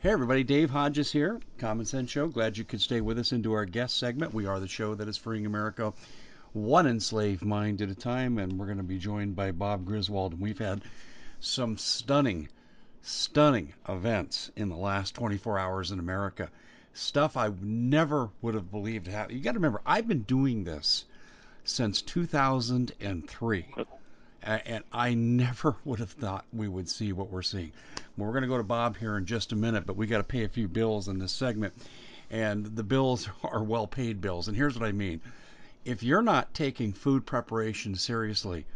Hey everybody, Dave Hodges here, Common Sense Show. Glad you could stay with us into our guest segment. We are the show that is freeing America one enslaved mind at a time, and we're going to be joined by Bob Griswold. And we've had some stunning, stunning events in the last 24 hours in America. Stuff I never would have believed happened. You got to remember, I've been doing this since 2003 and I never would have thought we would see what we're seeing. Well, we're going to go to Bob here in just a minute, but we got to pay a few bills in this segment, and the bills are well paid bills. And here's what I mean if you're not taking food preparation seriously,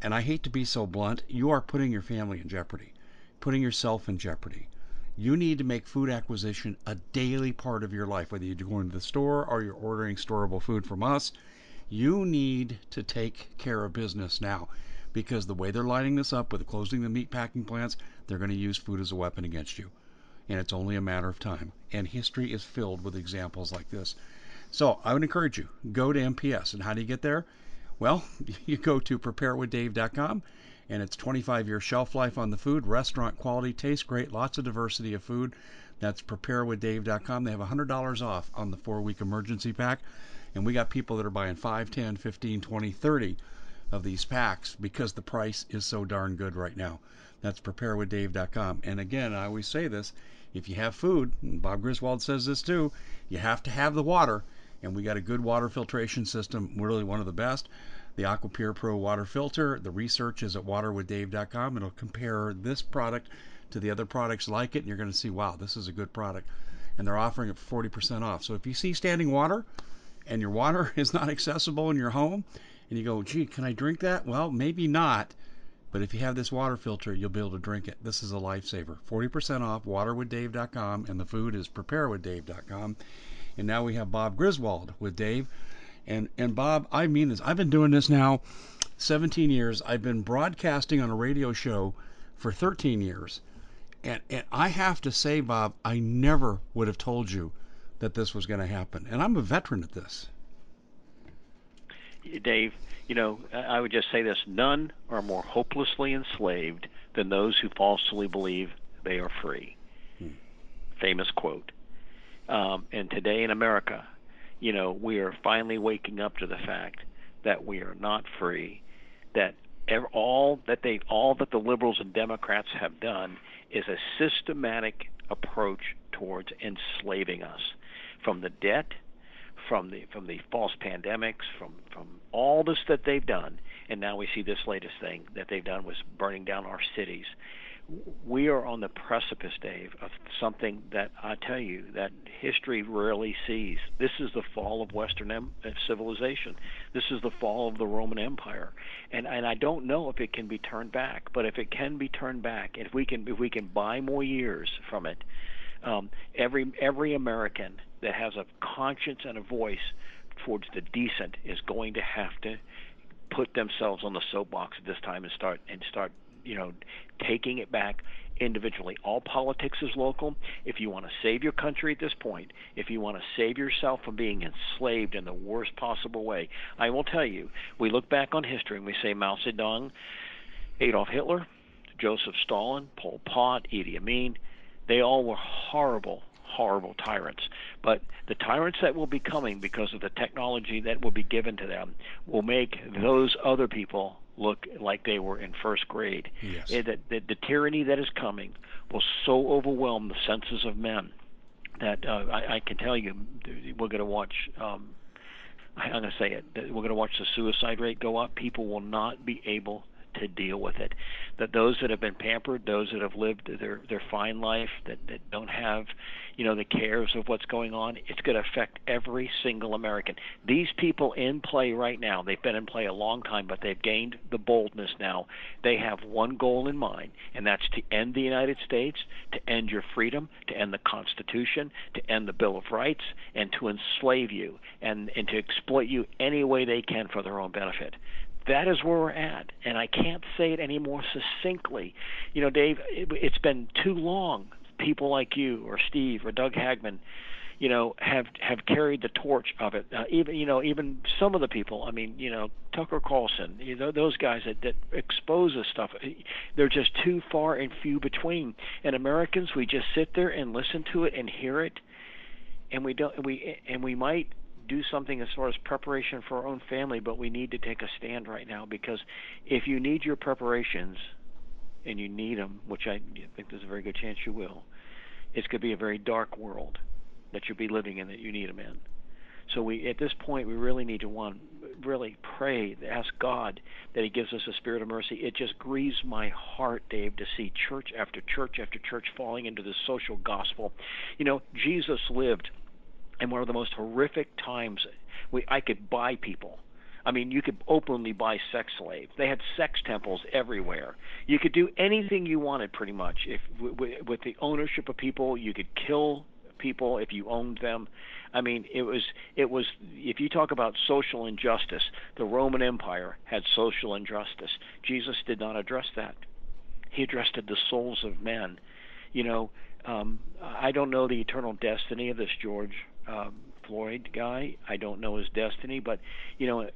and I hate to be so blunt, you are putting your family in jeopardy, putting yourself in jeopardy. You need to make food acquisition a daily part of your life, whether you're going to the store or you're ordering storable food from us. You need to take care of business now because the way they're lining this up with closing the meat packing plants, they're going to use food as a weapon against you. And it's only a matter of time. And history is filled with examples like this. So I would encourage you, go to MPS. And how do you get there? Well, you go to preparewithdave.com and it's 25 year shelf life on the food, restaurant quality, tastes great, lots of diversity of food. That's preparewithdave.com. They have $100 off on the four week emergency pack. And we got people that are buying 5, 10, 15, 20, 30 of these packs because the price is so darn good right now. That's preparewithdave.com. And again, I always say this if you have food, and Bob Griswold says this too, you have to have the water. And we got a good water filtration system, really one of the best. The AquaPure Pro water filter. The research is at waterwithdave.com. It'll compare this product to the other products like it, and you're going to see, wow, this is a good product. And they're offering it for 40% off. So if you see standing water and your water is not accessible in your home, and you go, gee, can I drink that? Well, maybe not. But if you have this water filter, you'll be able to drink it. This is a lifesaver. 40% off, waterwithdave.com, and the food is preparewithdave.com. And now we have Bob Griswold with Dave. And, and Bob, I mean this. I've been doing this now 17 years. I've been broadcasting on a radio show for 13 years. And, and I have to say, Bob, I never would have told you that this was going to happen. And I'm a veteran at this. Dave, you know, I would just say this none are more hopelessly enslaved than those who falsely believe they are free. Hmm. Famous quote. Um, and today in America, you know, we are finally waking up to the fact that we are not free, that all that they all that the liberals and Democrats have done is a systematic approach towards enslaving us from the debt from the from the false pandemics, from from all this that they've done, and now we see this latest thing that they've done was burning down our cities. We are on the precipice, Dave, of something that I tell you that history rarely sees. This is the fall of Western em- uh, civilization. This is the fall of the Roman Empire, and and I don't know if it can be turned back. But if it can be turned back, if we can if we can buy more years from it, um, every every American that has a conscience and a voice towards the decent is going to have to put themselves on the soapbox at this time and start and start you know taking it back individually. All politics is local. If you want to save your country at this point, if you want to save yourself from being enslaved in the worst possible way, I will tell you, we look back on history and we say Mao Zedong, Adolf Hitler, Joseph Stalin, Pol Pot, Idi Amin, they all were horrible, horrible tyrants. But the tyrants that will be coming because of the technology that will be given to them will make those other people look like they were in first grade. Yes. It, the, the, the tyranny that is coming will so overwhelm the senses of men that uh, I, I can tell you we're going to watch. Um, I'm going to say it. We're going to watch the suicide rate go up. People will not be able to deal with it. That those that have been pampered, those that have lived their their fine life, that that don't have, you know, the cares of what's going on, it's going to affect every single American. These people in play right now, they've been in play a long time, but they've gained the boldness now. They have one goal in mind, and that's to end the United States, to end your freedom, to end the Constitution, to end the Bill of Rights, and to enslave you and and to exploit you any way they can for their own benefit that is where we're at, and I can't say it any more succinctly. You know, Dave, it, it's been too long. People like you or Steve or Doug Hagmann, you know, have have carried the torch of it. Uh, even you know, even some of the people. I mean, you know, Tucker Carlson. You know, those guys that that expose this stuff. They're just too far and few between. And Americans, we just sit there and listen to it and hear it, and we don't. We and we might do something as far as preparation for our own family, but we need to take a stand right now because if you need your preparations and you need them, which I think there's a very good chance you will, it's going to be a very dark world that you'll be living in that you need them in. So we, at this point, we really need to one, really pray, ask God that He gives us a spirit of mercy. It just grieves my heart, Dave, to see church after church after church falling into this social gospel. You know, Jesus lived in one of the most horrific times. We, I could buy people. I mean, you could openly buy sex slaves. They had sex temples everywhere. You could do anything you wanted, pretty much. If with, the ownership of people, you could kill people if you owned them. I mean, it was it was if you talk about social injustice, the Roman Empire had social injustice. Jesus did not address that. He addressed the souls of men. You know, um, I don't know the eternal destiny of this George um, Floyd guy. I don't know his destiny, but you know,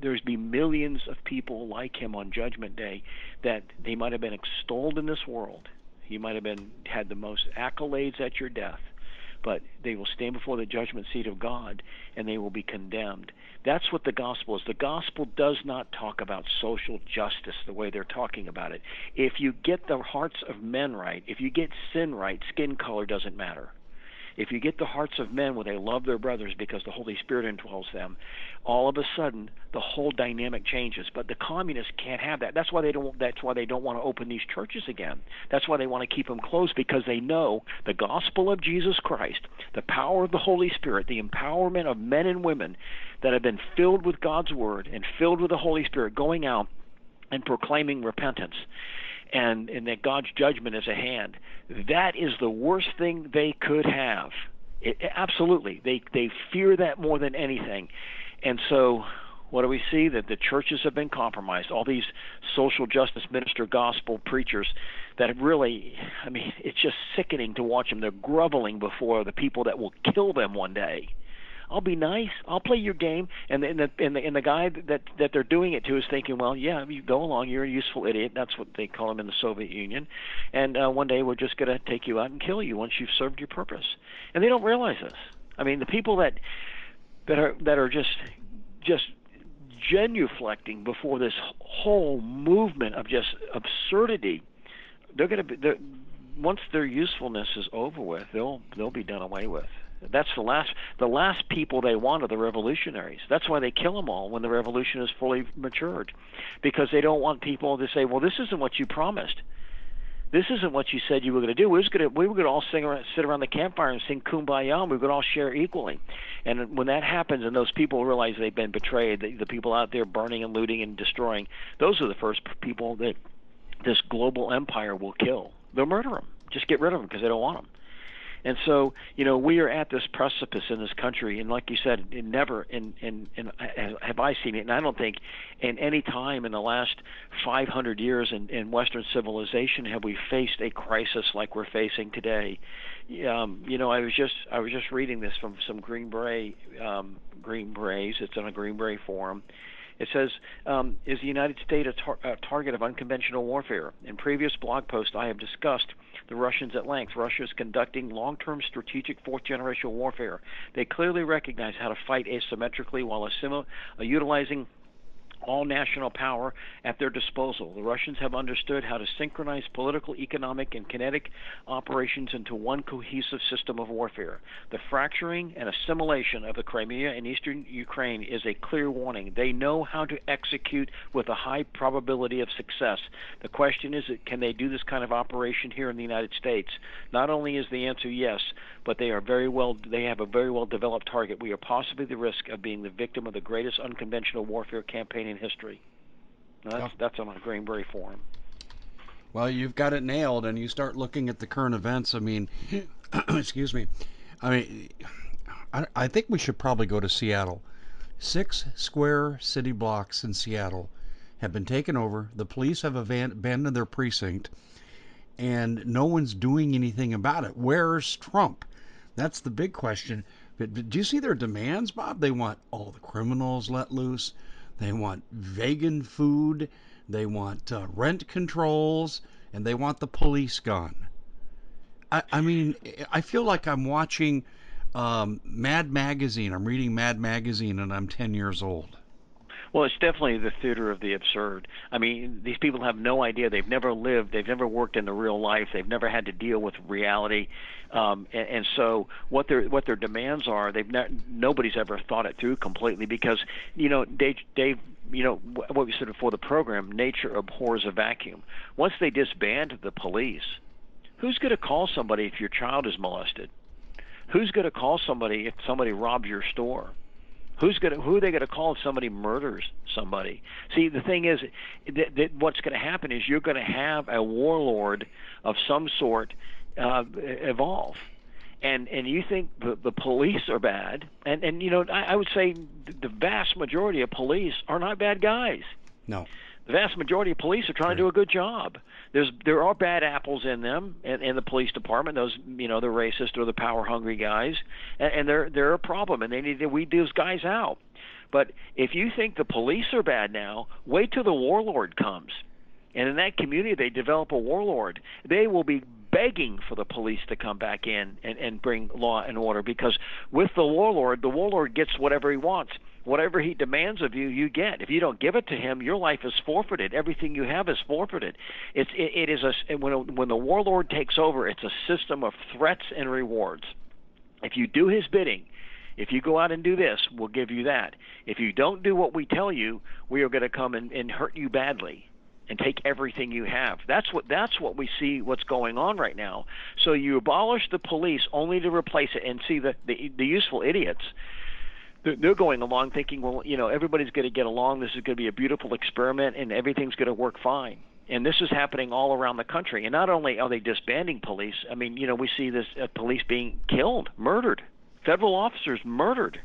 there's be millions of people like him on Judgment Day that they might have been extolled in this world. You might have been had the most accolades at your death, but they will stand before the judgment seat of God and they will be condemned. That's what the gospel is. The gospel does not talk about social justice the way they're talking about it. If you get the hearts of men right, if you get sin right, skin color doesn't matter. If you get the hearts of men where they love their brothers because the Holy Spirit indwells them, all of a sudden the whole dynamic changes. But the communists can't have that. That's why they don't. That's why they don't want to open these churches again. That's why they want to keep them closed because they know the gospel of Jesus Christ, the power of the Holy Spirit, the empowerment of men and women that have been filled with God's word and filled with the Holy Spirit, going out and proclaiming repentance and and that God's judgment is at hand. That is the worst thing they could have. It, absolutely, they they fear that more than anything, and so what do we see? That the churches have been compromised. All these social justice minister gospel preachers that have really, I mean, it's just sickening to watch them. They're groveling before the people that will kill them one day. I'll be nice. I'll play your game. And the, and the and the and the guy that that they're doing it to is thinking, well, yeah, you go along. You're a useful idiot. That's what they call him in the Soviet Union. And uh, one day we're just going to take you out and kill you once you've served your purpose. And they don't realize this. I mean, the people that that are that are just just genuflecting before this whole movement of just absurdity, they're going to be. They're, Once their usefulness is over with, they'll they'll be done away with. That's the last the last people they want are the revolutionaries. That's why they kill them all when the revolution is fully matured, because they don't want people to say, "Well, this isn't what you promised. This isn't what you said you were going to do. We to we were going to all sing around, sit around the campfire and sing Kumbaya. And we to all share equally." And when that happens, and those people realize they've been betrayed, the, the people out there burning and looting and destroying, those are the first people that this global empire will kill. They'll murder them. Just get rid of them because they don't want them. And so, you know, we are at this precipice in this country, and like you said, it never in, in, in have I seen it, and I don't think in any time in the last 500 years in, in Western civilization have we faced a crisis like we're facing today. Um, you know, I was just I was just reading this from some Green Beret um, Green Berets. It's on a Green Beret forum. It says, um, Is the United States a, tar- a target of unconventional warfare? In previous blog posts, I have discussed the Russians at length. Russia is conducting long term strategic fourth generation warfare. They clearly recognize how to fight asymmetrically while assimil- uh, utilizing all national power at their disposal. The Russians have understood how to synchronize political, economic, and kinetic operations into one cohesive system of warfare. The fracturing and assimilation of the Crimea and eastern Ukraine is a clear warning. They know how to execute with a high probability of success. The question is, can they do this kind of operation here in the United States? Not only is the answer yes, but they are very well they have a very well developed target. We are possibly the risk of being the victim of the greatest unconventional warfare campaign in history. Now that's, that's on a Green Beret forum. Well, you've got it nailed, and you start looking at the current events. I mean, excuse me. I mean, I, I think we should probably go to Seattle. Six square city blocks in Seattle have been taken over. The police have abandoned their precinct, and no one's doing anything about it. Where's Trump? That's the big question. But, but do you see their demands, Bob? They want all the criminals let loose. They want vegan food. They want uh, rent controls, and they want the police gone. I, I mean, I feel like I'm watching um, Mad Magazine. I'm reading Mad Magazine, and I'm 10 years old. Well, it's definitely the theater of the absurd. I mean, these people have no idea. They've never lived. They've never worked in the real life. They've never had to deal with reality. Um, and, and so, what their what their demands are, they've not, nobody's ever thought it through completely because you know, Dave, Dave you know what we said before the program, nature abhors a vacuum. Once they disband the police, who's going to call somebody if your child is molested? Who's going to call somebody if somebody robs your store? Who's to who are they to call if somebody murders somebody? See, the thing is that, that what's going to happen is you're going to have a warlord of some sort uh, evolve. And and you think the, the police are bad, and and you know I, I would say the vast majority of police are not bad guys. No the vast majority of police are trying to do a good job. There's there are bad apples in them in, in the police department. Those you know the racist or the power hungry guys, and, and they're they're a problem, and they need to weed those guys out. But if you think the police are bad now, wait till the warlord comes, and in that community they develop a warlord. They will be begging for the police to come back in and, and bring law and order because with the warlord, the warlord gets whatever he wants whatever he demands of you, you get. If you don't give it to him, your life is forfeited. Everything you have is forfeited. It's it, it is a when when the warlord takes over, it's a system of threats and rewards. If you do his bidding, if you go out and do this, we'll give you that. If you don't do what we tell you, we are going to come and, and hurt you badly and take everything you have. That's what that's what we see what's going on right now. So you abolish the police only to replace it and see the the, the useful idiots they're going along thinking, well, you know, everybody's going to get along. This is going to be a beautiful experiment, and everything's going to work fine. And this is happening all around the country. And not only are they disbanding police, I mean, you know, we see this uh, police being killed, murdered, federal officers murdered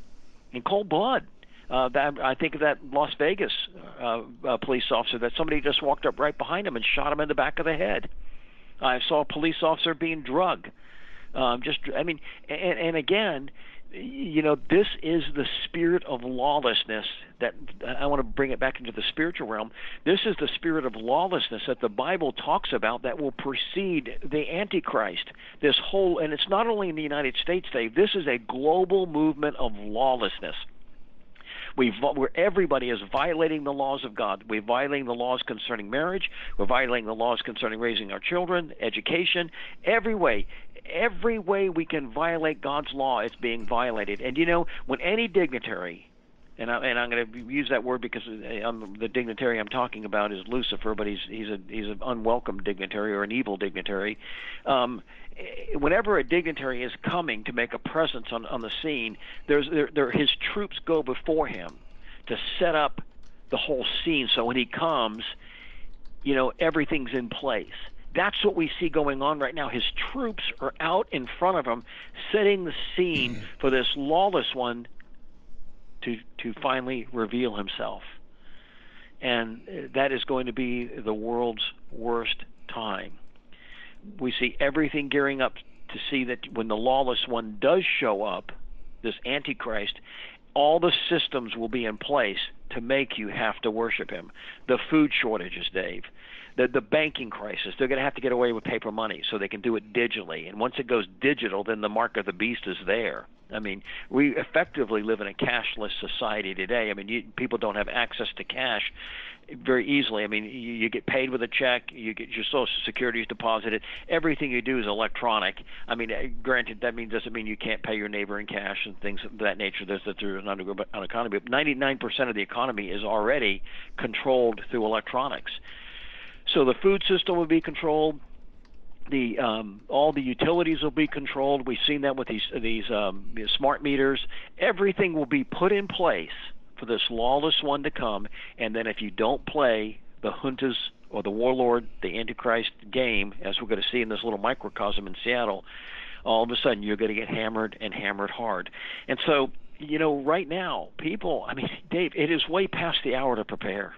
in cold blood. Uh, that, I think of that Las Vegas uh, uh, police officer that somebody just walked up right behind him and shot him in the back of the head. I saw a police officer being drugged. Um, just, I mean, and, and again, you know, this is the spirit of lawlessness that I want to bring it back into the spiritual realm. This is the spirit of lawlessness that the Bible talks about that will precede the Antichrist. This whole, and it's not only in the United States, Dave, this is a global movement of lawlessness. We, where everybody is violating the laws of God. We're violating the laws concerning marriage. We're violating the laws concerning raising our children, education, every way. Every way we can violate God's law, it's being violated. And you know, when any dignitary, and, I, and I'm going to use that word because I'm, the dignitary I'm talking about is Lucifer, but he's he's a he's an unwelcome dignitary or an evil dignitary. Um, whenever a dignitary is coming to make a presence on, on the scene, there's there, there his troops go before him to set up the whole scene. So when he comes, you know everything's in place. That's what we see going on right now. His troops are out in front of him, setting the scene mm-hmm. for this lawless one to to finally reveal himself. And uh, that is going to be the world's worst time we see everything gearing up to see that when the lawless one does show up, this Antichrist, all the systems will be in place to make you have to worship him. The food shortages, Dave. The, the banking crisis, they're going to have to get away with paper money so they can do it digitally. And once it goes digital, then the mark of the beast is there. I mean, we effectively live in a cashless society today. I mean, you, people don't have access to cash very easily. I mean, you, you get paid with a check, you get your Social Security is deposited. Everything you do is electronic. I mean, uh, granted, that means doesn't mean you can't pay your neighbor in cash and things of that nature. There's that there's an, under, an economy, but 99% of the economy is already controlled through electronics. So the food system will be controlled the um, all the utilities will be controlled. We've seen that with these these um, smart meters. Everything will be put in place for this lawless one to come, and then if you don't play the juntas or the warlord, the antichrist game, as we're going to see in this little microcosm in Seattle, all of a sudden you're going to get hammered and hammered hard. And so, you know, right now, people, I mean, Dave, it is way past the hour to prepare.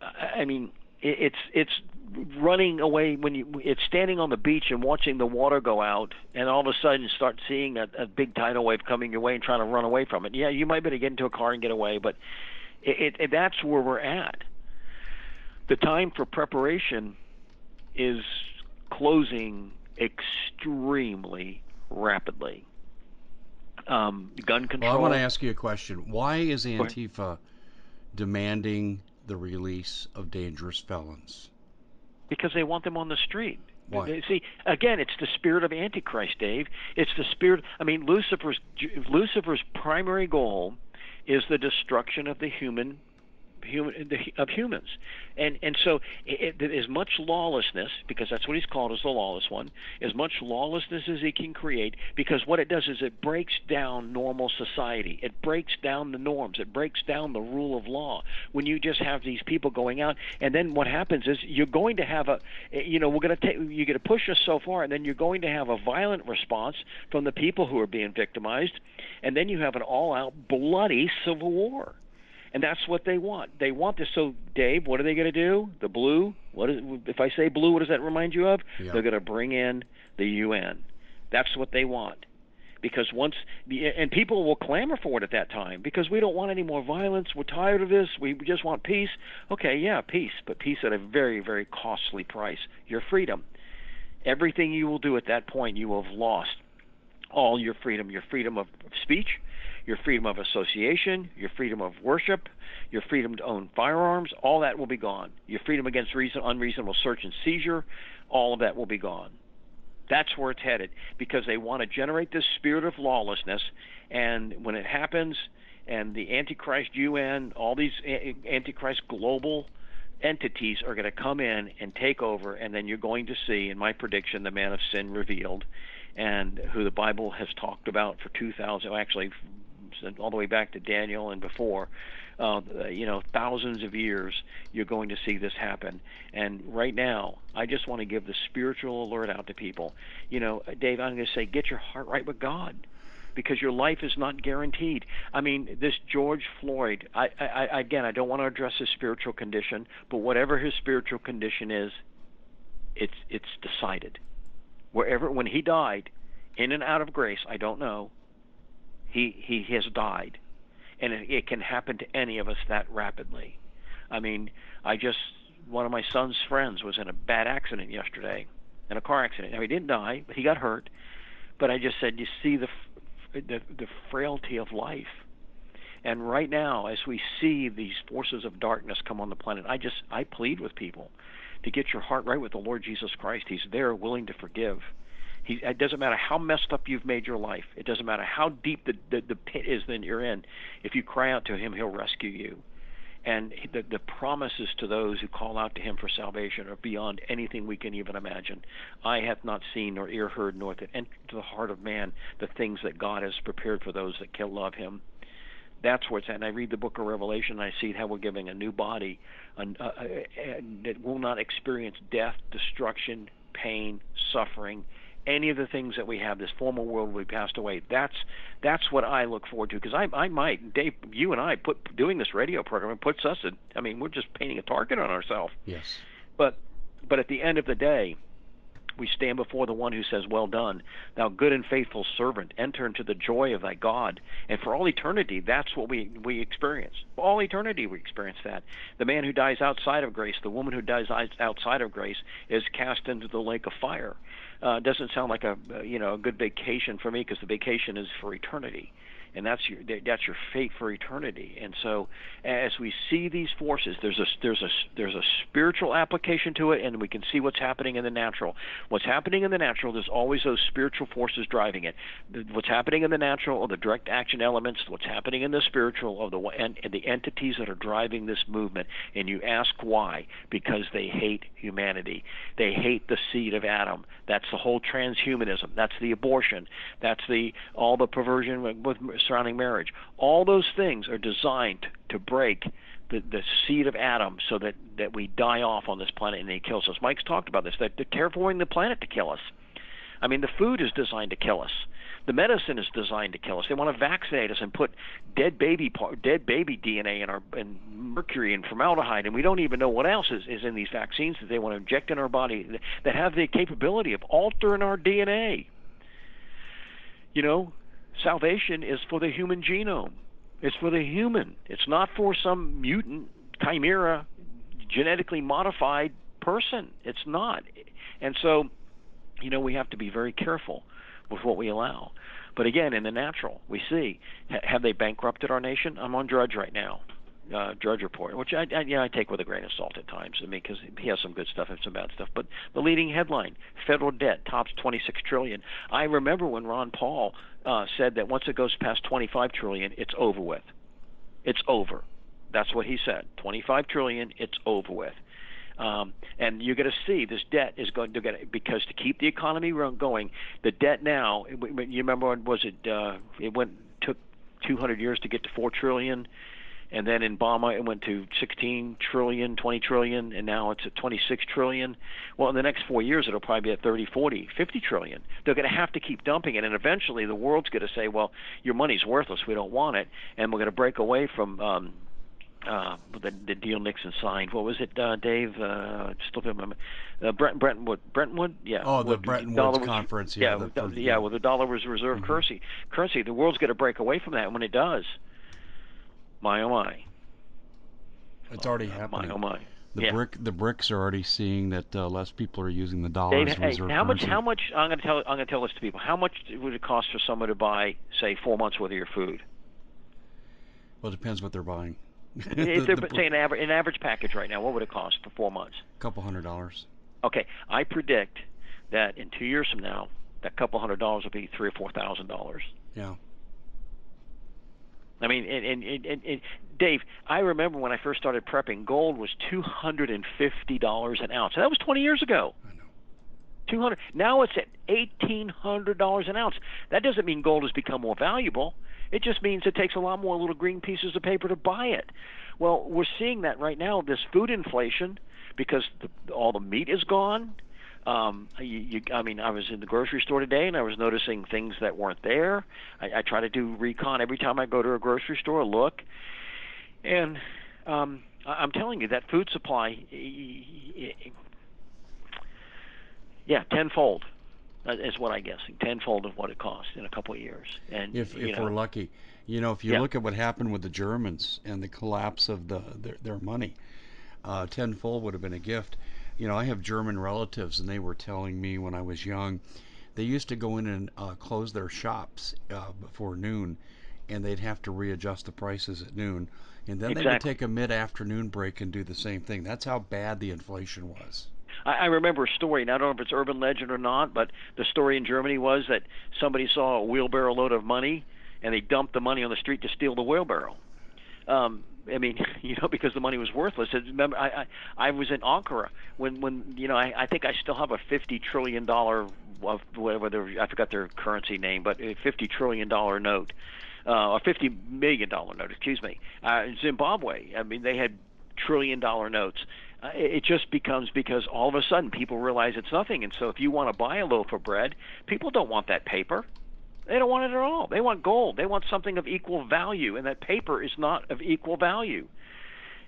I mean, it's it's running away when you it's standing on the beach and watching the water go out and all of a sudden start seeing a, a big tidal wave coming your way and trying to run away from it. Yeah you might be able to get into a car and get away but it, it, that's where we're at. The time for preparation is closing extremely rapidly. Um, gun control well, i want to ask you a question. Why is antifa demanding the release of dangerous felons because they want them on the street. Why? See, again, it's the spirit of Antichrist, Dave. It's the spirit. I mean, Lucifer's Lucifer's primary goal is the destruction of the human human of humans, and and so it, it, as much lawlessness because that's what he's called as the lawless one, as much lawlessness as he can create. Because what it does is it breaks down normal society. It breaks down the norms. It breaks down the rule of law. When you just have these people going out, and then what happens is you're going to have a, you know, we're going to take you're going to push us so far, and then you're going to have a violent response from the people who are being victimized, and then you have an all-out bloody civil war and that's what they want. They want this. So, Dave, what are they going to do? The blue. What is? If I say blue, what does that remind you of? Yeah. They're going to bring in the UN. That's what they want. Because once and people will clamor for it at that time because we don't want any more violence. We're tired of this. We just want peace. Okay, yeah, peace, but peace at a very, very costly price. Your freedom. Everything you will do at that point, you will have lost all your freedom. Your freedom of speech, your freedom of association, your freedom of worship, your freedom to own firearms, all that will be gone. Your freedom against reason, unreasonable search and seizure, all of that will be gone. That's where it's headed because they want to generate this spirit of lawlessness, and when it happens, and the Antichrist UN, all these Antichrist global entities are going to come in and take over, and then you're going to see, in my prediction, the man of sin revealed, and who the Bible has talked about for 2,000, actually all the way back to Daniel and before, uh, you know, thousands of years, you're going to see this happen. And right now, I just want to give the spiritual alert out to people. You know, Dave, I'm going to say, get your heart right with God because your life is not guaranteed. I mean, this George Floyd, I, I, again, I don't want to address his spiritual condition, but whatever his spiritual condition is, it's it's decided. Wherever when he died, in and out of grace, I don't know he he has died, and it, it can happen to any of us that rapidly. I mean, I just one of my son's friends was in a bad accident yesterday, in a car accident. Now he didn't die, but he got hurt. But I just said, you see the the, the frailty of life. And right now, as we see these forces of darkness come on the planet, I just I plead with people to get your heart right with the Lord Jesus Christ. He's there, willing to forgive. He, it doesn't matter how messed up you've made your life. It doesn't matter how deep the, the, the pit is that you're in. If you cry out to Him, He'll rescue you. And the, the promises to those who call out to Him for salvation are beyond anything we can even imagine. I have not seen nor ear heard nor that enter to the heart of man the things that God has prepared for those that can love Him that's where it's at. And I read the book of Revelation, and I see how we're giving a new body uh, uh, that will not experience death, destruction, pain, suffering, any of the things that we have, this former world we passed away. That's that's what I look forward to because I I might Dave, you and I put doing this radio program it puts us. In, I mean, we're just painting a target on ourselves. Yes. But but at the end of the day, we stand before the one who says, Well done, thou good and faithful servant, enter into the joy of thy God. And for all eternity, that's what we, we experience. For all eternity, we experience that. The man who dies outside of grace, the woman who dies outside of grace, is cast into the lake of fire uh, doesn't sound like a you know a good vacation for me because the vacation is for eternity and that's your that's your fate for eternity. And so, as we see these forces, there's a there's a there's a spiritual application to it, and we can see what's happening in the natural. What's happening in the natural, there's always those spiritual forces driving it. What's happening in the natural, or the direct action elements, what's happening in the spiritual, of the and, and the entities that are driving this movement. And you ask why? Because they hate humanity. They hate the seed of Adam. That's the whole transhumanism. That's the abortion. That's the all the perversion with surrounding marriage. All those things are designed to break the, the seed of Adam so that, that we die off on this planet and he kills us. Mike's talked about this, that they're terraforming the planet to kill us. I mean, the food is designed to kill us. The medicine is designed to kill us. They want to vaccinate us and put dead baby dead baby DNA in our and mercury and formaldehyde, and we don't even know what else is, is in these vaccines that they want to inject in our body that have the capability of altering our DNA. You know, salvation is for the human genome. It's for the human. It's not for some mutant chimera genetically modified person. It's not. And so, you know, we have to be very careful with what we allow. But again, in the natural, we see have they bankrupted our nation? I'm on Drudge right now, uh, Drudge report, which I, I yeah I take with a grain of salt at times. I mean, because he has some good stuff and some bad stuff. But the leading headline: federal debt tops 26 trillion. I remember when Ron Paul uh, said that once it goes past 25 trillion, it's over with. It's over. That's what he said. 25 trillion. It's over with. Um, and you're going to see this debt is going to get because to keep the economy going, the debt now. You remember was it? Uh, it went took 200 years to get to four trillion, and then in Obama it went to 16 trillion, 20 trillion, and now it's at 26 trillion. Well, in the next four years it'll probably be at 30, 40, 50 trillion. They're going to have to keep dumping it, and eventually the world's going to say, well, your money's worthless, we don't want it, and we're going to break away from. Um, uh, the, the deal Nixon signed. What was it, uh, Dave? Uh, still remember. Uh, Brent, Brentwood, Brentwood, yeah. Oh, the Bretton Woods conference. Yeah, yeah, the, the, yeah. Well, the dollar was reserve mm-hmm. currency. Currency. The world's going to break away from that, and when it does, my oh my. It's already uh, happening. My oh my. The yeah. brick, the BRICS are already seeing that uh, less people are using the dollars. Dave, hey, how currency. much? How much? I'm going to tell. I'm going to tell this to people. How much would it cost for someone to buy, say, four months worth of your food? Well, it depends what they're buying if they're the, say an average an average package right now, what would it cost for four months? A couple hundred dollars. Okay, I predict that in two years from now, that couple hundred dollars will be three or four thousand dollars. Yeah. I mean, and, and, and, and Dave, I remember when I first started prepping, gold was two hundred and fifty dollars an ounce. And that was twenty years ago. I know. Two hundred. Now it's at eighteen hundred dollars an ounce. That doesn't mean gold has become more valuable. It just means it takes a lot more little green pieces of paper to buy it. Well, we're seeing that right now. This food inflation, because the, all the meat is gone. Um, you, you, I mean, I was in the grocery store today and I was noticing things that weren't there. I, I try to do recon every time I go to a grocery store, look, and um, I'm telling you that food supply, yeah, tenfold is what I'm guessing, tenfold of what it costs in a couple of years. And if if know, we're lucky, you know, if you yeah. look at what happened with the Germans and the collapse of the their, their money, uh, tenfold would have been a gift. You know, I have German relatives, and they were telling me when I was young, they used to go in and uh, close their shops uh, before noon, and they'd have to readjust the prices at noon, and then exactly. they would take a mid-afternoon break and do the same thing. That's how bad the inflation was. I, I remember a story, and I don't know if it's urban legend or not, but the story in Germany was that somebody saw a wheelbarrow load of money, and they dumped the money on the street to steal the wheelbarrow. Um, I mean, you know, because the money was worthless. Remember, I, I I was in Ankara when when you know I, I think I still have a fifty trillion dollar of whatever I forgot their currency name, but a fifty trillion dollar note, uh, a fifty million dollar note, excuse me. Uh, Zimbabwe. I mean, they had trillion dollar notes uh, it just becomes because all of a sudden people realize it's nothing. And so if you want to buy a loaf of bread, people don't want that paper. They don't want it at all. They want gold. They want something of equal value, and that paper is not of equal value.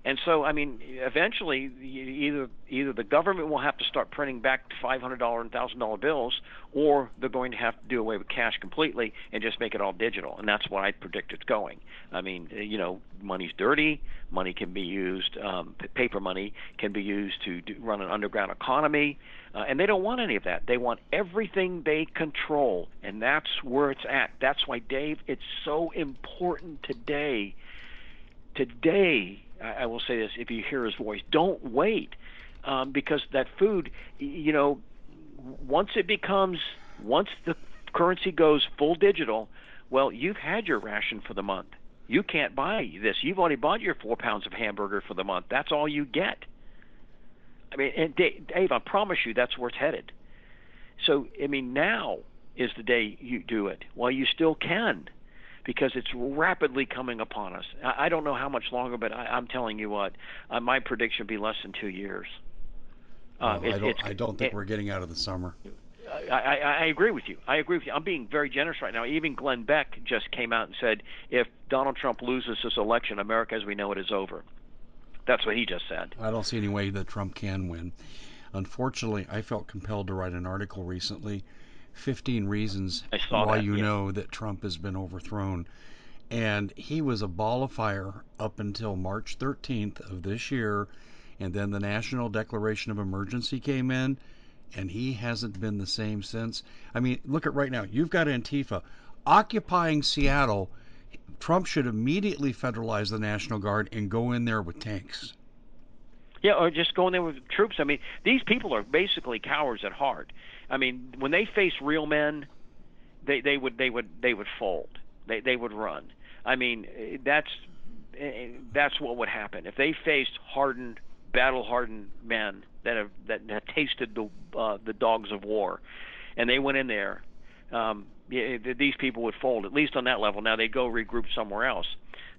And so, I mean, eventually, either either the government will have to start printing back five hundred dollar and thousand dollar bills, or they're going to have to do away with cash completely and just make it all digital. And that's what I predict it's going. I mean, you know, money's dirty. Money can be used. Um, paper money can be used to do, run an underground economy, uh, and they don't want any of that. They want everything they control, and that's where it's at. That's why, Dave, it's so important today. Today I, will say this: if you hear his voice, don't wait, um, because that food, you know, once it becomes, once the currency goes full digital, well, you've had your ration for the month. You can't buy this. You've already bought your four pounds of hamburger for the month. That's all you get. I mean, and Dave, I promise you, that's where it's headed. So, I mean, now is the day you do it while you still can because it's rapidly coming upon us. I, I don't know how much longer, but I, I'm telling you what, uh, my prediction would be less than two years. Um, well, it, I, don't, I don't think it, we're getting out of the summer. I, I, I agree with you. I agree with you. I'm being very generous right now. Even Glenn Beck just came out and said, if Donald Trump loses this election, America as we know it is over. That's what he just said. I don't see any way that Trump can win. Unfortunately, I felt compelled to write an article recently 15 reasons why that, you yeah. know that Trump has been overthrown. And he was a ball of fire up until March 13th of this year. And then the National Declaration of Emergency came in, and he hasn't been the same since. I mean, look at right now. You've got Antifa occupying Seattle. Trump should immediately federalize the National Guard and go in there with tanks. Yeah, or just go in there with troops. I mean, these people are basically cowards at heart. I mean, when they face real men, they they would they would they would fold. They they would run. I mean, that's that's what would happen if they faced hardened, battle-hardened men that have that have tasted the uh, the dogs of war, and they went in there. Um, yeah, these people would fold at least on that level. Now they go regroup somewhere else.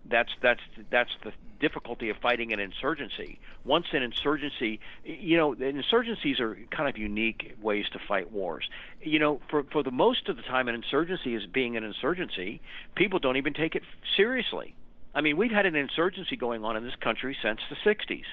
That's that's that's the difficulty of fighting an insurgency. Once an insurgency, you know, insurgencies are kind of unique ways to fight wars. You know, for for the most of the time, an insurgency is being an insurgency. People don't even take it seriously. I mean, we've had an insurgency going on in this country since the '60s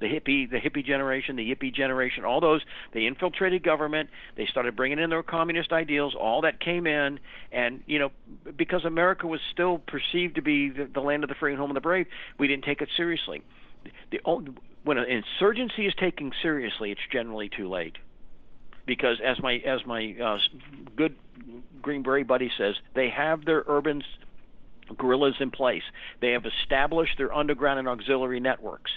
the hippie the hippie generation, the yippie generation, all those they infiltrated government. They started bringing in their communist ideals. All that came in, and you know, because America was still perceived to be the, the land of the free and home of the brave, we didn't take it seriously. The, when an insurgency is taken seriously, it's generally too late. Because as my as my uh, good Green Beret buddy says, they have their urban guerrillas in place. They have established their underground and auxiliary networks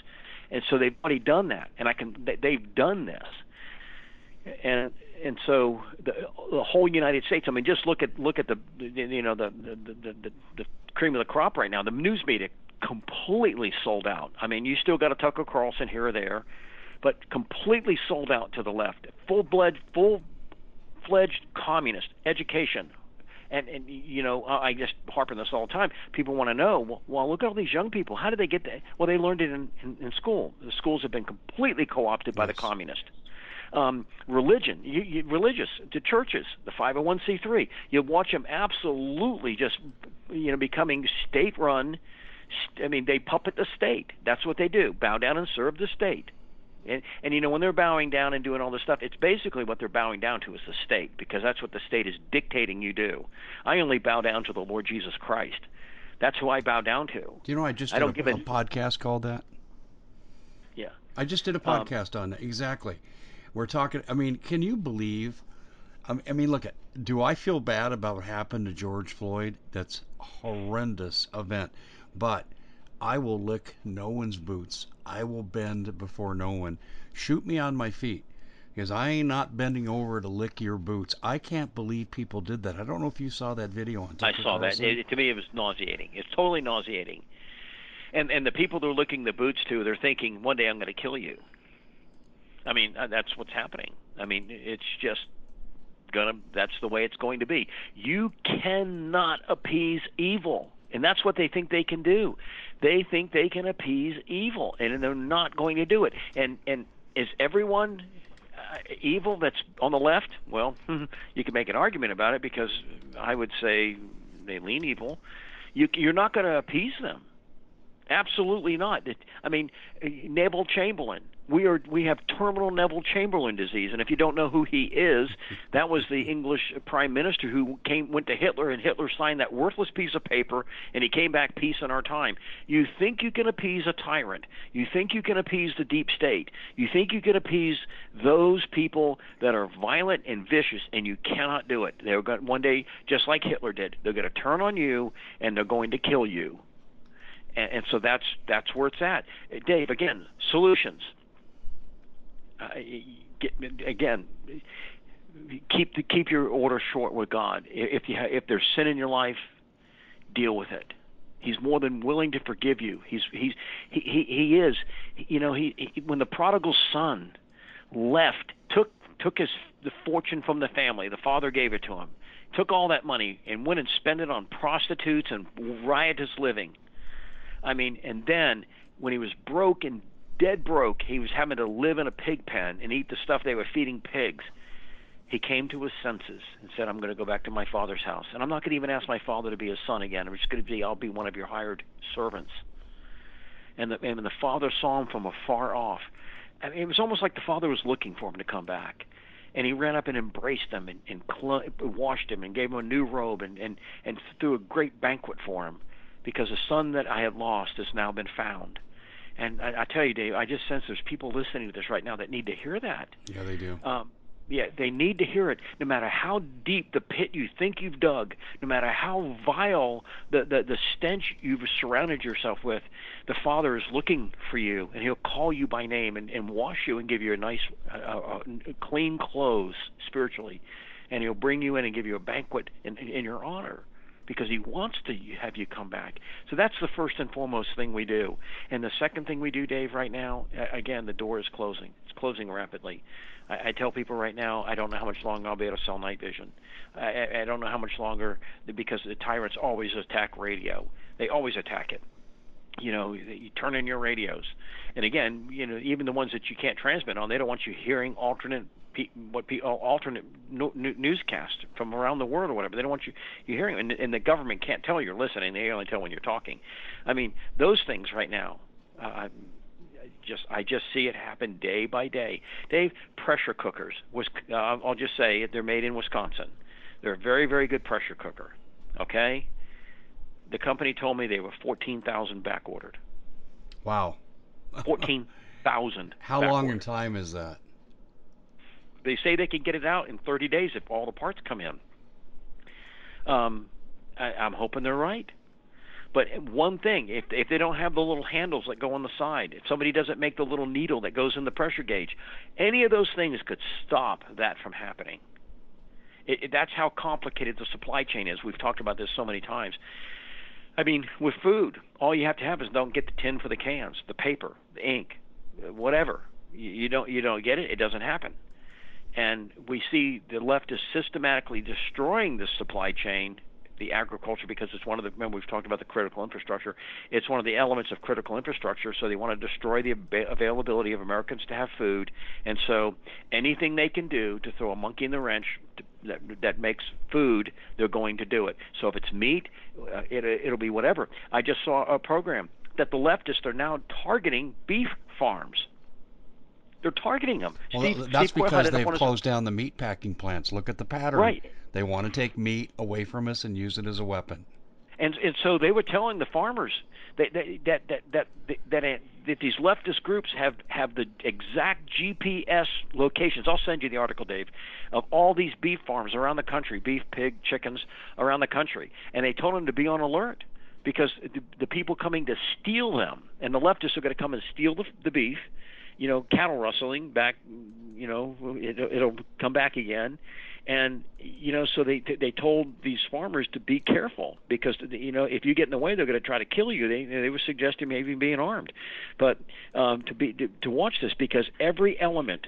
and so they've already done that, and I can they've done this, and and so the, the whole United States. I mean, just look at look at the you know the the, the the the cream of the crop right now. The news media completely sold out. I mean, you still got a Tucker Carlson here or there, but completely sold out to the left. Full blood, full fledged communist education, and and you know I just harp on this all the time. People want to know, well, look at all these young people. How did they get that? Well, they learned it in, in, in school. The schools have been completely co-opted by yes. the communists. Um, religion, you, you, religious, to churches, the 501c3. You watch them absolutely just, you know, becoming state-run. I mean, they puppet the state. That's what they do. Bow down and serve the state. And, and you know when they're bowing down and doing all this stuff, it's basically what they're bowing down to is the state because that's what the state is dictating you do. I only bow down to the Lord Jesus Christ. That's who I bow down to. Do you know I just did I don't a, give a, a podcast called that? Yeah. I just did a um, podcast um, on that. Exactly. We're talking. I mean, can you believe? I mean, look at. Do I feel bad about what happened to George Floyd? That's a horrendous event, but I will lick no one's boots. I will bend before no one. Shoot me on my feet because I ain't not bending over to lick your boots. I can't believe people did that. I don't know if you saw that video on. Tucker I saw Carlson. that. It, to me, it was nauseating. It's totally nauseating. And and the people they're licking the boots to, they're thinking one day I'm going to kill you. I mean, uh, that's what's happening. I mean, it's just gonna. That's the way it's going to be. You cannot appease evil and that's what they think they can do. They think they can appease evil, and they're not going to do it. And and is everyone uh, evil that's on the left? Well, you can make an argument about it because I would say they lean evil. You, you're not going to appease them. Absolutely not. I mean, uh, Neville Chamberlain we are we have terminal Neville Chamberlain disease, and if you don't know who he is, that was the English prime minister who came went to Hitler, and Hitler signed that worthless piece of paper, and he came back peace in our time. You think you can appease a tyrant? You think you can appease the deep state? You think you can appease those people that are violent and vicious, and you cannot do it. They're going one day, just like Hitler did, they're going to turn on you, and they're going to kill you. And, and so that's that's where it's at. Dave, again, solutions uh, get, again, keep the, keep your order short with God. If you ha- if there's sin in your life, deal with it. He's more than willing to forgive you. He's he's he he, he is. You know he, he when the prodigal son left, took took his the fortune from the family. The father gave it to him. Took all that money and went and spent it on prostitutes and riotous living. I mean, and then when he was broke and dead broke. He was having to live in a pig pen and eat the stuff they were feeding pigs. he came to his senses and said, I'm going to go back to my father's house. And I'm not going to even ask my father to be his son again. I'm just going to be, I'll be one of your hired servants. And the, and the father saw him from afar off. Mean, it was almost like the father was looking for him to come back. And he ran up and embraced him and, and cl- washed him and gave him a new robe and, and, and threw a great banquet for him because the son that I had lost has now been found. And I, I tell you, Dave, I just sense there's people listening to this right now that need to hear that. Yeah, they do. Um, yeah, they need to hear it. No matter how deep the pit you think you've dug, no matter how vile the, the, the stench you've surrounded yourself with, the Father is looking for you, and He'll call you by name and, and wash you and give you a nice, uh, uh, clean clothes spiritually, and He'll bring you in and give you a banquet in, in your honor because he wants to have you come back. So that's the first and foremost thing we do. And the second thing we do, Dave, right now, again, the door is closing. It's closing rapidly. I, I tell people right now, I don't know how much longer I'll be able to sell night vision. I, I don't know how much longer because the tyrants always attack radio. They always attack it. You know, you turn in your radios, and again, you know, even the ones that you can't transmit on, they don't want you hearing alternate what alternate newscast from around the world or whatever. They don't want you you hearing, and, and the government can't tell you're listening. They only tell when you're talking. I mean, those things right now. Uh, just I just see it happen day by day. Dave, pressure cookers was uh, I'll just say they're made in Wisconsin. They're a very very good pressure cooker. Okay, the company told me they were fourteen thousand back ordered. Wow. fourteen thousand. How long in time is that? They say they can get it out in 30 days if all the parts come in. Um, I, I'm hoping they're right. But one thing, if if they don't have the little handles that go on the side, if somebody doesn't make the little needle that goes in the pressure gauge, any of those things could stop that from happening. It, it, that's how complicated the supply chain is. We've talked about this so many times. I mean, with food, all you have to have is don't get the tin for the cans, the paper, the ink, whatever. You, you don't you don't get it, it doesn't happen. And we see the left is systematically destroying the supply chain the agriculture because it's one of the remember we've talked about the critical infrastructure. It's one of the elements of critical infrastructure so they want to destroy the availability of Americans to have food. And so anything they can do to throw a monkey in the wrench to, that that makes food they're going to do it. So if it's meat uh, it it'll be whatever. I just saw a program that the leftists are now targeting beef farms they're targeting them. Well, Steve, that's Steve because they've closed down the meat packing plants. Look at the pattern. Right. They want to take meat away from us and use it as a weapon. And and so they were telling the farmers that that that that that, that, that these leftist groups have have the exact GPS locations. I'll send you the article, Dave, of all these beef farms around the country, beef, pig, chickens around the country, and they told them to be on alert because the, the people coming to steal them, and the leftists are going to come and steal the, the beef you know, cattle rustling back, you know, it, it'll come back again. And you know, so they they told these farmers to be careful because you know if you get in the way, they're going to try to kill you. They they were suggesting maybe being armed, but um, to be to, to watch this because every element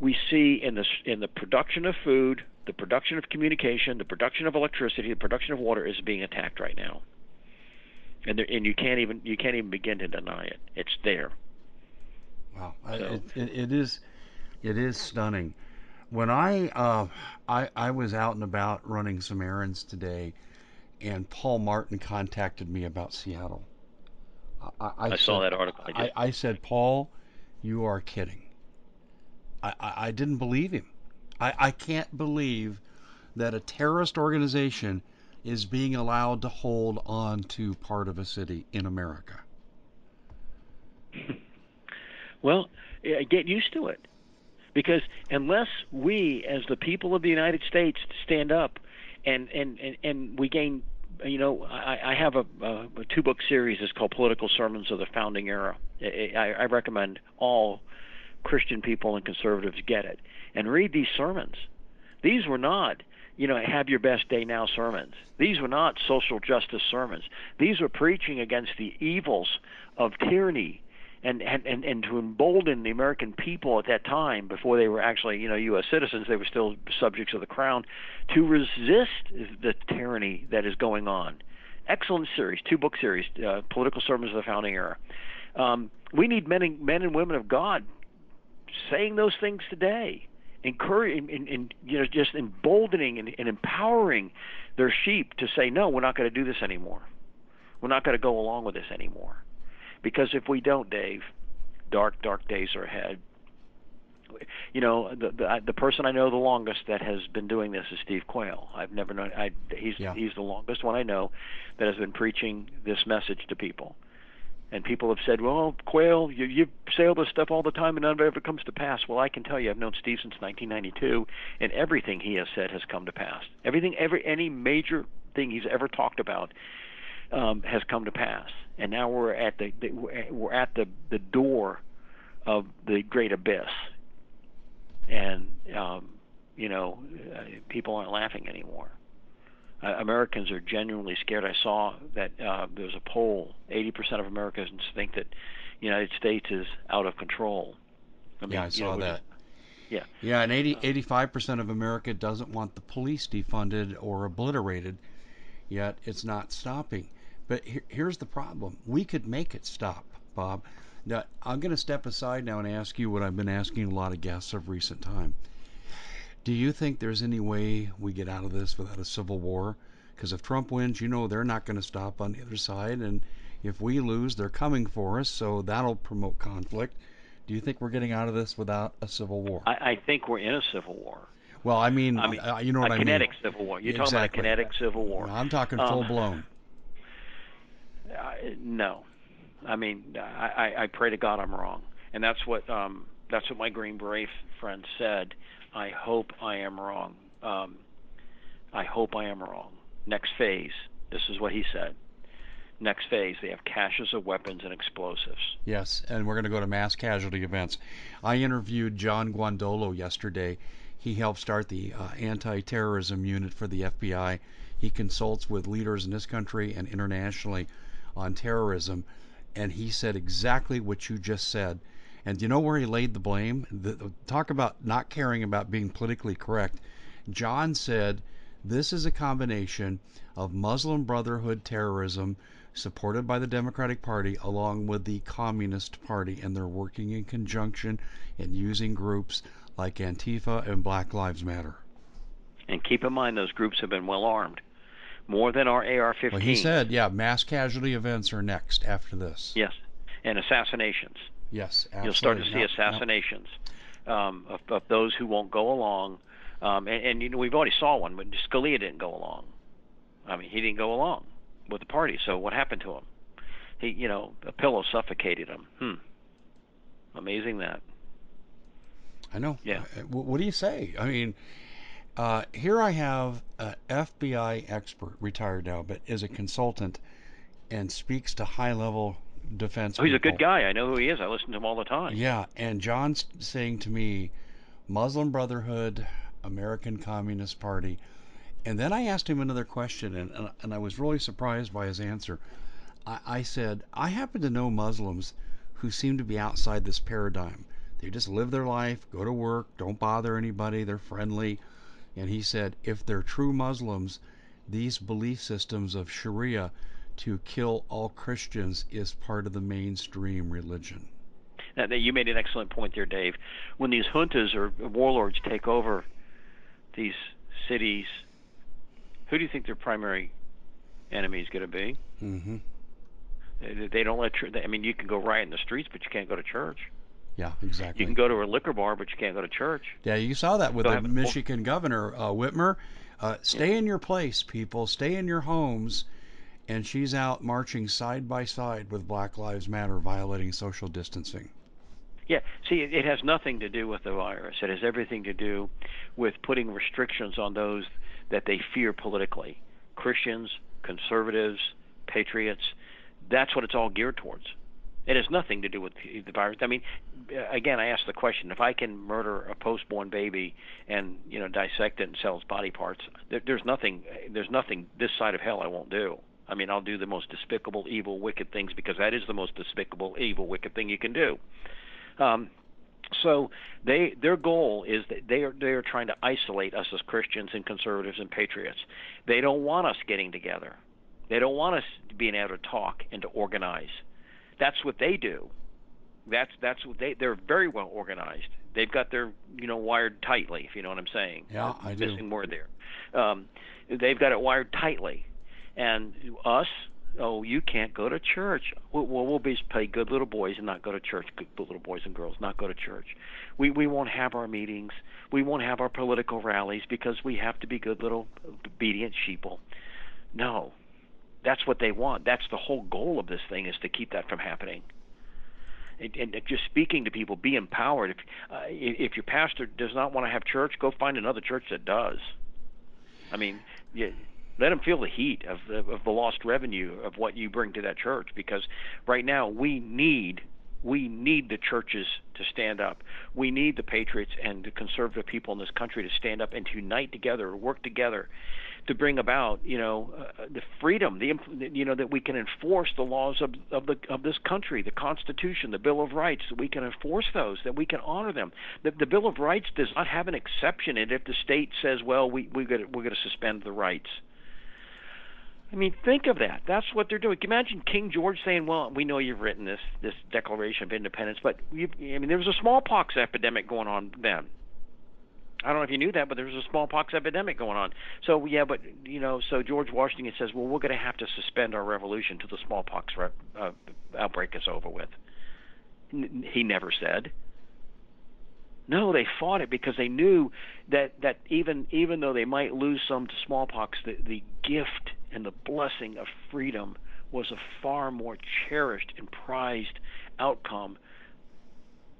we see in the in the production of food, the production of communication, the production of electricity, the production of water is being attacked right now, and there, and you can't even you can't even begin to deny it. It's there. Wow, so. it, it, it is it is stunning. When I uh, I I was out and about running some errands today, and Paul Martin contacted me about Seattle. I, I, I said, saw that article. I, I, said, Paul, you are kidding. I, I, didn't believe him. I, I can't believe that a terrorist organization is being allowed to hold on to part of a city in America. Well, eh, get used to it. Because unless we, as the people of the United States, stand up and, and, and, and we gain you know, I, I have a, a, a two book series. It's called Political Sermons of the Founding Era. I, I recommend all Christian people and conservatives get it and read these sermons. These were not, you know, have your best day now sermons. These were not social justice sermons. These were preaching against the evils of tyranny and, and, and, to embolden the American people at that time, before they were actually, you know, U.S. citizens, they were still subjects of the crown, to resist the tyranny that is going on. Excellent series, two book series, uh, Political Sermons of the Founding Era. Um, we need men and, men and women of God saying those things today encouraging and, you know just emboldening and, and empowering their sheep to say no we're not going to do this anymore we're not going to go along with this anymore because if we don't dave dark dark days are ahead you know the the, the person I know the longest that has been doing this is Steve Quayle. I've never known I he's yeah. he's the longest one I know that has been preaching this message to people. And people have said, "Well, Quayle, you you say all this stuff all the time, and none of it ever comes to pass." Well, I can tell you, I've known Steve since 1992, and everything he has said has come to pass. Everything, every any major thing he's ever talked about um, has come to pass. And now we're at the, the we're at the the door of the great abyss, and um, you know, uh, people aren't laughing anymore. Uh, Americans are genuinely scared. I saw that uh, there was a poll: 80% of Americans think that the United States is out of control. I mean, yeah, I saw know, that. Yeah. Yeah, and 80, 85% of America doesn't want the police defunded or obliterated, yet it's not stopping. But here, here's the problem we could make it stop, Bob. Now, I'm going to step aside now and ask you what I've been asking a lot of guests of recent time. Do you think there's any way we get out of this without a civil war? Because if Trump wins, you know they're not going to stop on the other side, and if we lose, they're coming for us, so that'll promote conflict. Do you think we're getting out of this without a civil war? I, I think we're in a civil war. Well, I mean, I mean uh, you know what I mean. A kinetic civil war. You're exactly. talking about a kinetic civil war. I'm talking full um, blown. Uh, no, I mean, I, I pray to God I'm wrong, and that's what um, that's what my Green Beret friend said. I hope I am wrong. Um, I hope I am wrong. Next phase. This is what he said. Next phase, they have caches of weapons and explosives. Yes, and we're going to go to mass casualty events. I interviewed John Guandolo yesterday. He helped start the uh, anti-terrorism unit for the FBI. He consults with leaders in this country and internationally on terrorism and he said exactly what you just said. And do you know where he laid the blame? The, talk about not caring about being politically correct. John said this is a combination of Muslim Brotherhood terrorism supported by the Democratic Party along with the Communist Party, and they're working in conjunction and using groups like Antifa and Black Lives Matter. And keep in mind, those groups have been well armed more than our AR-15. Well, he said, yeah, mass casualty events are next after this. Yes, and assassinations. Yes, absolutely. You'll start to see assassinations Um, of, of, those who won't go along. Um, and, and, you know, we've already saw one, but Scalia didn't go along. I mean, he didn't go along with the party. So what happened to him? He, you know, a pillow suffocated him. Hmm. Amazing that. I know. Yeah. Uh, what do you say? I mean, uh, here I have an FBI expert, retired now, but is a consultant and speaks to high level defense. Oh, he's people. a good guy. I know who he is. I listen to him all the time. Yeah, and John's saying to me, Muslim Brotherhood, American Communist Party. And then I asked him another question, and, and I was really surprised by his answer. I, I said, I happen to know Muslims who seem to be outside this paradigm. They just live their life, go to work, don't bother anybody, they're friendly and he said, if they're true Muslims, these belief systems of Sharia to kill all Christians is part of the mainstream religion. Now, you made an excellent point there, Dave. When these juntas or warlords take over these cities, who do you think their primary enemy is going to be? Mm-hmm. They, they don't let. I mean, you can go riot in the streets, but you can't go to church. Yeah, exactly. You can go to a liquor bar, but you can't go to church. Yeah, you saw that with the Michigan governor, uh, Whitmer. Uh, stay yeah. in your place, people. Stay in your homes. And she's out marching side by side with Black Lives Matter, violating social distancing. Yeah, see, it has nothing to do with the virus. It has everything to do with putting restrictions on those that they fear politically Christians, conservatives, patriots. That's what it's all geared towards. It has nothing to do with the virus. I mean, again, I ask the question: If I can murder a post-born baby and you know dissect it and sell its body parts, there, there's nothing. There's nothing this side of hell I won't do. I mean, I'll do the most despicable, evil, wicked things because that is the most despicable, evil, wicked thing you can do. Um, so they their goal is that they are they are trying to isolate us as Christians and conservatives and patriots. They don't want us getting together. They don't want us being able to talk and to organize. That's what they do. That's that's what they they're very well organized. They've got their you know wired tightly, if you know what I'm saying. Yeah, I do. Missing word there. Um, they've got it wired tightly, and us, oh, you can't go to church. Well, we'll be pay good little boys and not go to church. Good little boys and girls not go to church. We we won't have our meetings. We won't have our political rallies because we have to be good little obedient sheeple. No, that's what they want. That's the whole goal of this thing is to keep that from happening. And, and just speaking to people, be empowered. If uh, if your pastor does not want to have church, go find another church that does. I mean, let them feel the heat of the, of the lost revenue of what you bring to that church because right now we need we need the churches to stand up. We need the patriots and the conservative people in this country to stand up and to unite together, work together to bring about, you know, uh, the freedom, the you know that we can enforce the laws of of the of this country, the Constitution, the Bill of Rights, that we can enforce those, that we can honor them. The, the Bill of Rights does not have an exception in it if the state says, well, we we got we're going to suspend the rights. I mean, think of that. That's what they're doing. Imagine King George saying, "Well, we know you've written this this Declaration of Independence, but you, I mean, there was a smallpox epidemic going on then. I don't know if you knew that, but there was a smallpox epidemic going on. So yeah, but you know, so George Washington says, "Well, we're going to have to suspend our revolution till the smallpox re- uh, outbreak is over with." N- he never said. No, they fought it because they knew that that even even though they might lose some to smallpox, the the gift and the blessing of freedom was a far more cherished and prized outcome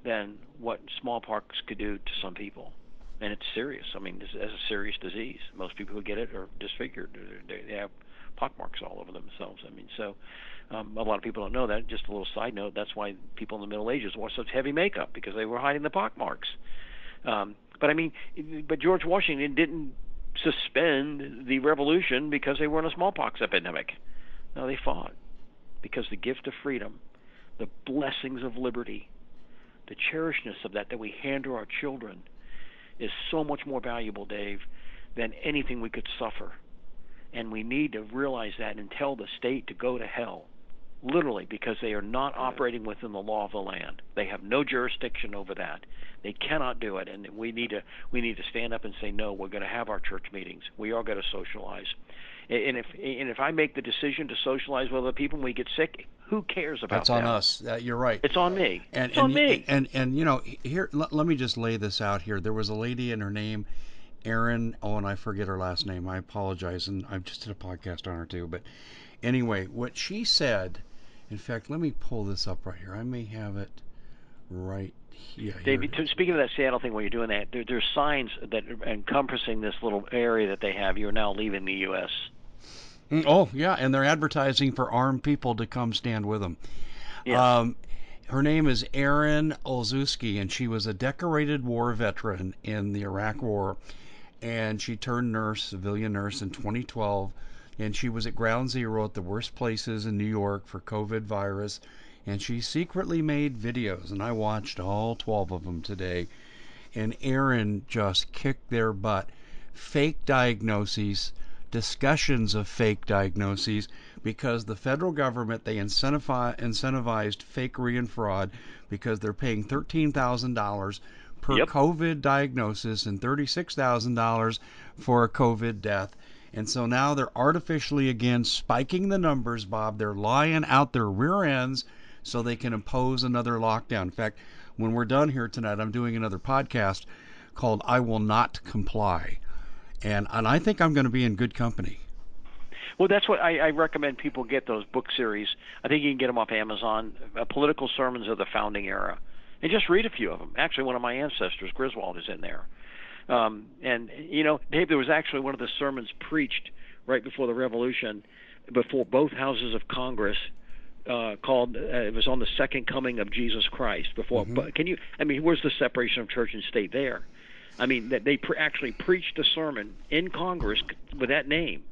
than what smallpox could do to some people. And it's serious. I mean, it's, it's a serious disease. Most people who get it are disfigured. They, they have pockmarks all over themselves. I mean, so um, a lot of people don't know that. Just a little side note: that's why people in the Middle Ages wore such heavy makeup because they were hiding the pockmarks. Um, but I mean, but George Washington didn't suspend the revolution because they were in a smallpox epidemic. No, they fought because the gift of freedom, the blessings of liberty, the cherishedness of that that we hand to our children is so much more valuable, Dave, than anything we could suffer. And we need to realize that and tell the state to go to hell literally because they are not operating within the law of the land. They have no jurisdiction over that. They cannot do it, and we need to we need to stand up and say no. We're going to have our church meetings. We are going to socialize, and if and if I make the decision to socialize with other people and we get sick, who cares about that? That's on that? us. Uh, you're right. It's on me. And, it's and, on me. And, and you know, here let, let me just lay this out here. There was a lady and her name Erin. Oh, and I forget her last name. I apologize. And I just did a podcast on her too. But anyway, what she said. In fact, let me pull this up right here. I may have it right here. David, speaking of that Seattle thing, while you're doing that, there, there's signs that are encompassing this little area that they have. You're now leaving the U.S. Mm, oh yeah, and they're advertising for armed people to come stand with them. Yes. Um, her name is Erin Olszewski, and she was a decorated war veteran in the Iraq War, and she turned nurse, civilian nurse, in 2012. And she was at ground zero at the worst places in New York for COVID virus, and she secretly made videos, and I watched all 12 of them today. And Erin just kicked their butt. Fake diagnoses, discussions of fake diagnoses, because the federal government they incentivize, incentivized fakery and fraud because they're paying $13,000 per Yep. COVID diagnosis and $36,000 for a COVID death. And so now they're artificially again spiking the numbers, Bob. They're lying out their rear ends so they can impose another lockdown. In fact, when we're done here tonight, I'm doing another podcast called I Will Not Comply. And and I think I'm going to be in good company. Well, that's what I, I recommend people get those book series. I think you can get them off Amazon. Uh, Political Sermons of the Founding Era, and just read a few of them. Actually, one of my ancestors, Griswold, is in there. Um, and you know, Dave, there was actually one of the sermons preached right before the Revolution, before both houses of Congress. Uh, called uh, it was on the second coming of Jesus Christ. Before, but can you? I mean, where's the separation of church and state there? I mean, that they pre- actually preached a sermon in Congress with that name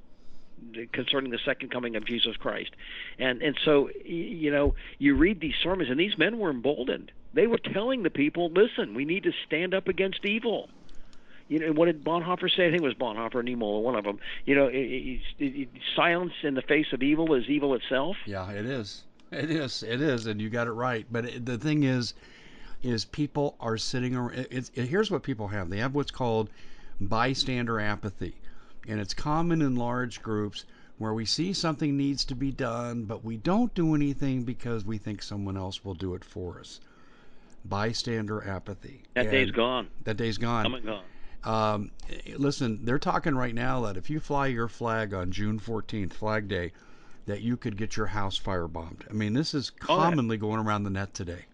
concerning the second coming of Jesus Christ. And and so you know, you read these sermons and these men were emboldened. They were telling the people, "Listen, we need to stand up against evil." You know, what did Bonhoeffer say? I think it was Bonhoeffer or Niemoller, one of them. You know, it, it, it, silence in the face of evil is evil itself. Yeah, it is. It is. It is, and you got it right. But the thing is, is people are sitting around. It's, it, here's what people have they have what's called bystander apathy. And it's common in large groups where we see something needs to be done, but we don't do anything because we think someone else will do it for us. Bystander apathy. That And day's gone. That day's gone. Gone. Um, listen, they're talking right now that if you fly your flag on June 14th, Flag Day, that you could get your house firebombed. I mean, this is Oh, yeah. commonly going around the net today.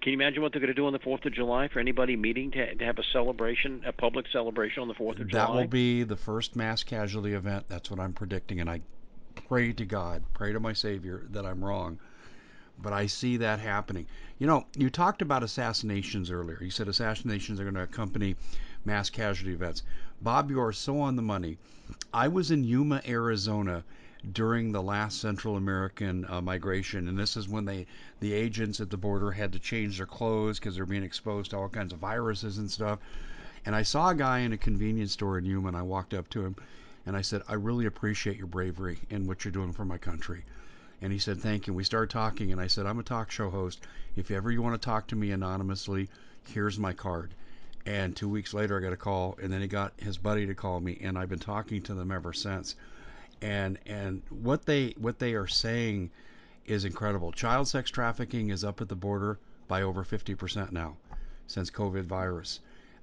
Can you imagine what they're going to do on the Fourth of July for anybody meeting to, to have a celebration, a public celebration on the Fourth of July? That will be the first mass casualty event. That's what I'm predicting, and I pray to God, pray to my Savior that I'm wrong. But I see that happening. You know, you talked about assassinations earlier. You said assassinations are going to accompany mass casualty events. Bob, you are so on the money. I was in Yuma, Arizona during the last Central American uh, migration, and this is when they the agents at the border had to change their clothes because they're being exposed to all kinds of viruses and stuff. And I saw a guy in a convenience store in Yuma, and I walked up to him, and I said, "I really appreciate your bravery and what you're doing for my country." And he said, "Thank you." We started talking, and I said, "I'm a talk show host. If ever you want to talk to me anonymously, here's my card." And two weeks later, I got a call, and then he got his buddy to call me, and I've been talking to them ever since. And and what they what they are saying is incredible. Child sex trafficking is up at the border by over 50% now since COVID virus.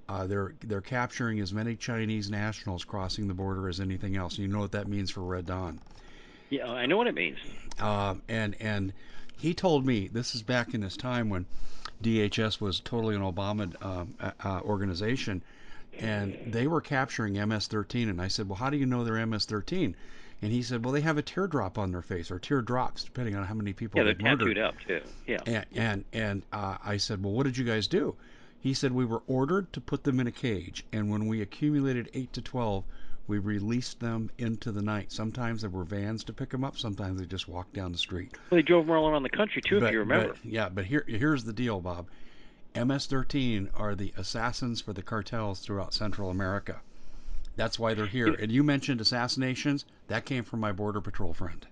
Uh, they're they're capturing as many Chinese nationals crossing the border as anything else. You know what that means for Red Dawn. Yeah, I know what it means. Uh, and and he told me this is back in this time when DHS was totally an Obama um, uh, uh, organization, and they were capturing MS-13. And I said, well, how do you know they're MS-13? And he said, well, they have a teardrop on their face or teardrops, depending on how many people Yeah, they're they've murdered. tattooed up too. Yeah. And and, and uh, I said, well, what did you guys do? He said we were ordered to put them in a cage, and when we accumulated eight to twelve, we released them into the night. Sometimes there were vans to pick them up. Sometimes they just walked down the street. Well, they drove them all around the country too, if you remember. But, yeah, but here here's the deal, Bob. MS-13 are the assassins for the cartels throughout Central America. That's why they're here. And you mentioned assassinations. That came from my border patrol friend.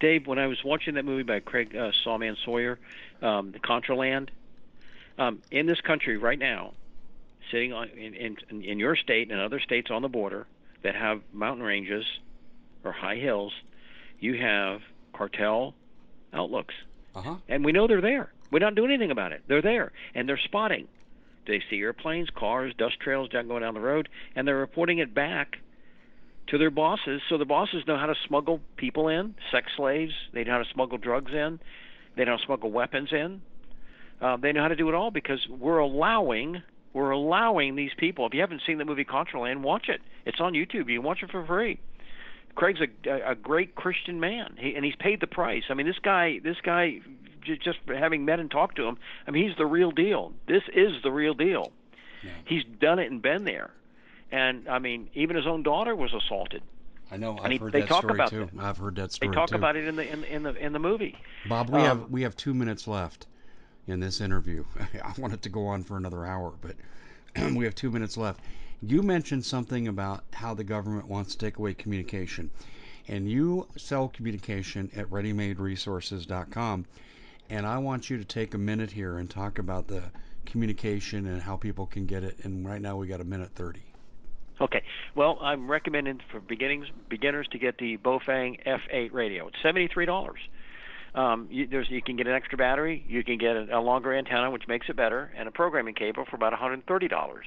Dave, when I was watching that movie by Craig uh, Sawman Sawyer, um, the Contraland, um, in this country right now, sitting on in, in in your state and other states on the border that have mountain ranges or high hills, you have cartel outlooks, Uh huh. and we know they're there. We're not doing anything about it. They're there, and they're spotting. They see airplanes, cars, dust trails down going down the road, and they're reporting it back to their bosses. So the bosses know how to smuggle people in, sex slaves. They know how to smuggle drugs in. They know how to smuggle weapons in. Uh, they know how to do it all because we're allowing we're allowing these people. If you haven't seen the movie Contraland, watch it. It's on YouTube. You can watch it for free. Craig's a, a great Christian man, he, and he's paid the price. I mean, this guy, this guy, just having met and talked to him, I mean, he's the real deal. This is the real deal. Yeah. He's done it and been there, and I mean, even his own daughter was assaulted. I know. I've he- heard they that talk story about too. that. I've heard that story. They talk too. about it in the in, in the in the movie. Bob, we Um, have we have two minutes left in this interview. I want it to go on for another hour, but we have two minutes left. You mentioned something about how the government wants to take away communication, and you sell communication at ReadyMadeResources.com, and I want you to take a minute here and talk about the communication and how people can get it. And right now we got a minute thirty. Okay. Well, I'm recommending for beginnings beginners to get the Baofeng F8 radio. It's seventy three dollars. Um, you, there's you can get an extra battery, you can get a, a longer antenna, which makes it better, and a programming cable for about one hundred and thirty dollars.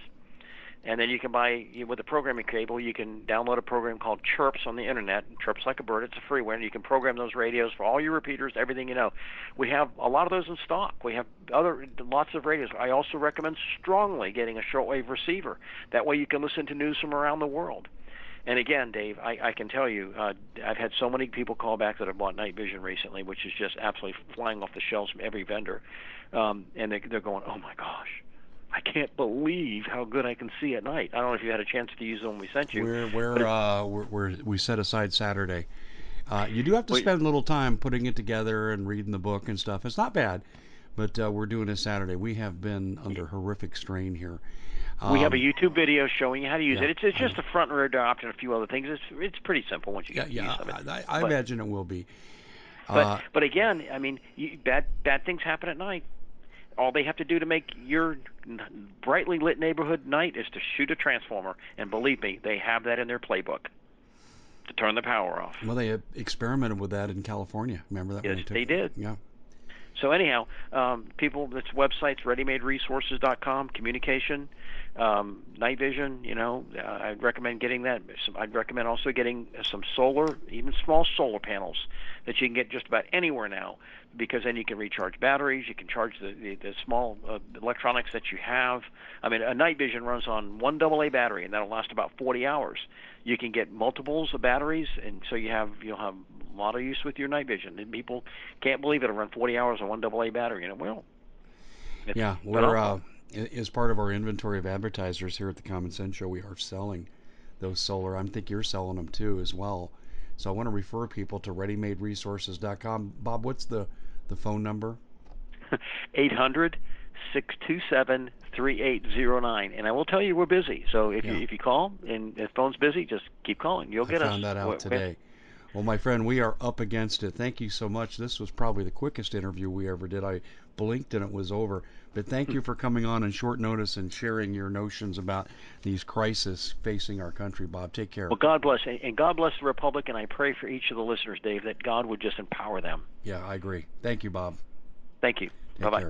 And then you can buy with the programming cable, you can download a program called Chirps on the internet. Chirps like a bird. It's a freeware, and you can program those radios for all your repeaters, everything you know. We have a lot of those in stock. We have other lots of radios. I also recommend strongly getting a shortwave receiver. That way you can listen to news from around the world. And again, Dave, I, I can tell you, uh, I've had so many people call back that have bought night vision recently, which is just absolutely flying off the shelves from every vendor. Um, and they, they're going, oh my gosh, I can't believe how good I can see at night. I don't know if you had a chance to use the one we sent you. We're we're, uh, we're, we're we set aside Saturday. Uh, you do have to Wait. spend a little time putting it together and reading the book and stuff. It's not bad, but uh, we're doing it Saturday. We have been under horrific strain here. we have a Um, YouTube video showing you how to use yeah, it. It's, it's just the front and rear diopter and a few other things. It's it's pretty simple once you Yeah, get yeah. used of it. I, I But- imagine it will be. But Uh, but again, I mean, you, bad bad things happen at night. All they have to do to make your brightly lit neighborhood night is to shoot a transformer, and believe me, they have that in their playbook to turn the power off. Well, they experimented with that in California. Remember that? Yes, they did. Yeah. So anyhow, um, people, it's websites, readymaderesources.com, communication, um, night vision. You know, uh, I'd recommend getting that. I'd recommend also getting some solar, even small solar panels that you can get just about anywhere now, because then you can recharge batteries. You can charge the the, the small uh, electronics that you have. I mean, a night vision runs on one AA battery, and that'll last about 40 hours. You can get multiples of batteries, and so you have you'll have a lot of use with your night vision. And people can't believe it'll run 40 hours on one AA battery, and it will. It's yeah, we're uh, as part of our inventory of advertisers here at the Common Sense Show, we are selling those solar. I think you're selling them too as well. So I want to refer people to readymaderesources.com. Bob, what's the the phone number? 800 627 3809. And I will tell you we're busy. So if, yeah. you, if you call and the phone's busy, just keep calling. You'll get I found us. that out today. Well, my friend, we are up against it. Thank you so much. This was probably the quickest interview we ever did. I blinked and it was over. But thank you for coming on in short notice and sharing your notions about these crises facing our country, Bob. Take care. Well, God bless. And God bless the Republic. And I pray for each of the listeners, Dave, that God would just empower them. Yeah, I agree. Thank you, Bob. Thank you. Bye bye.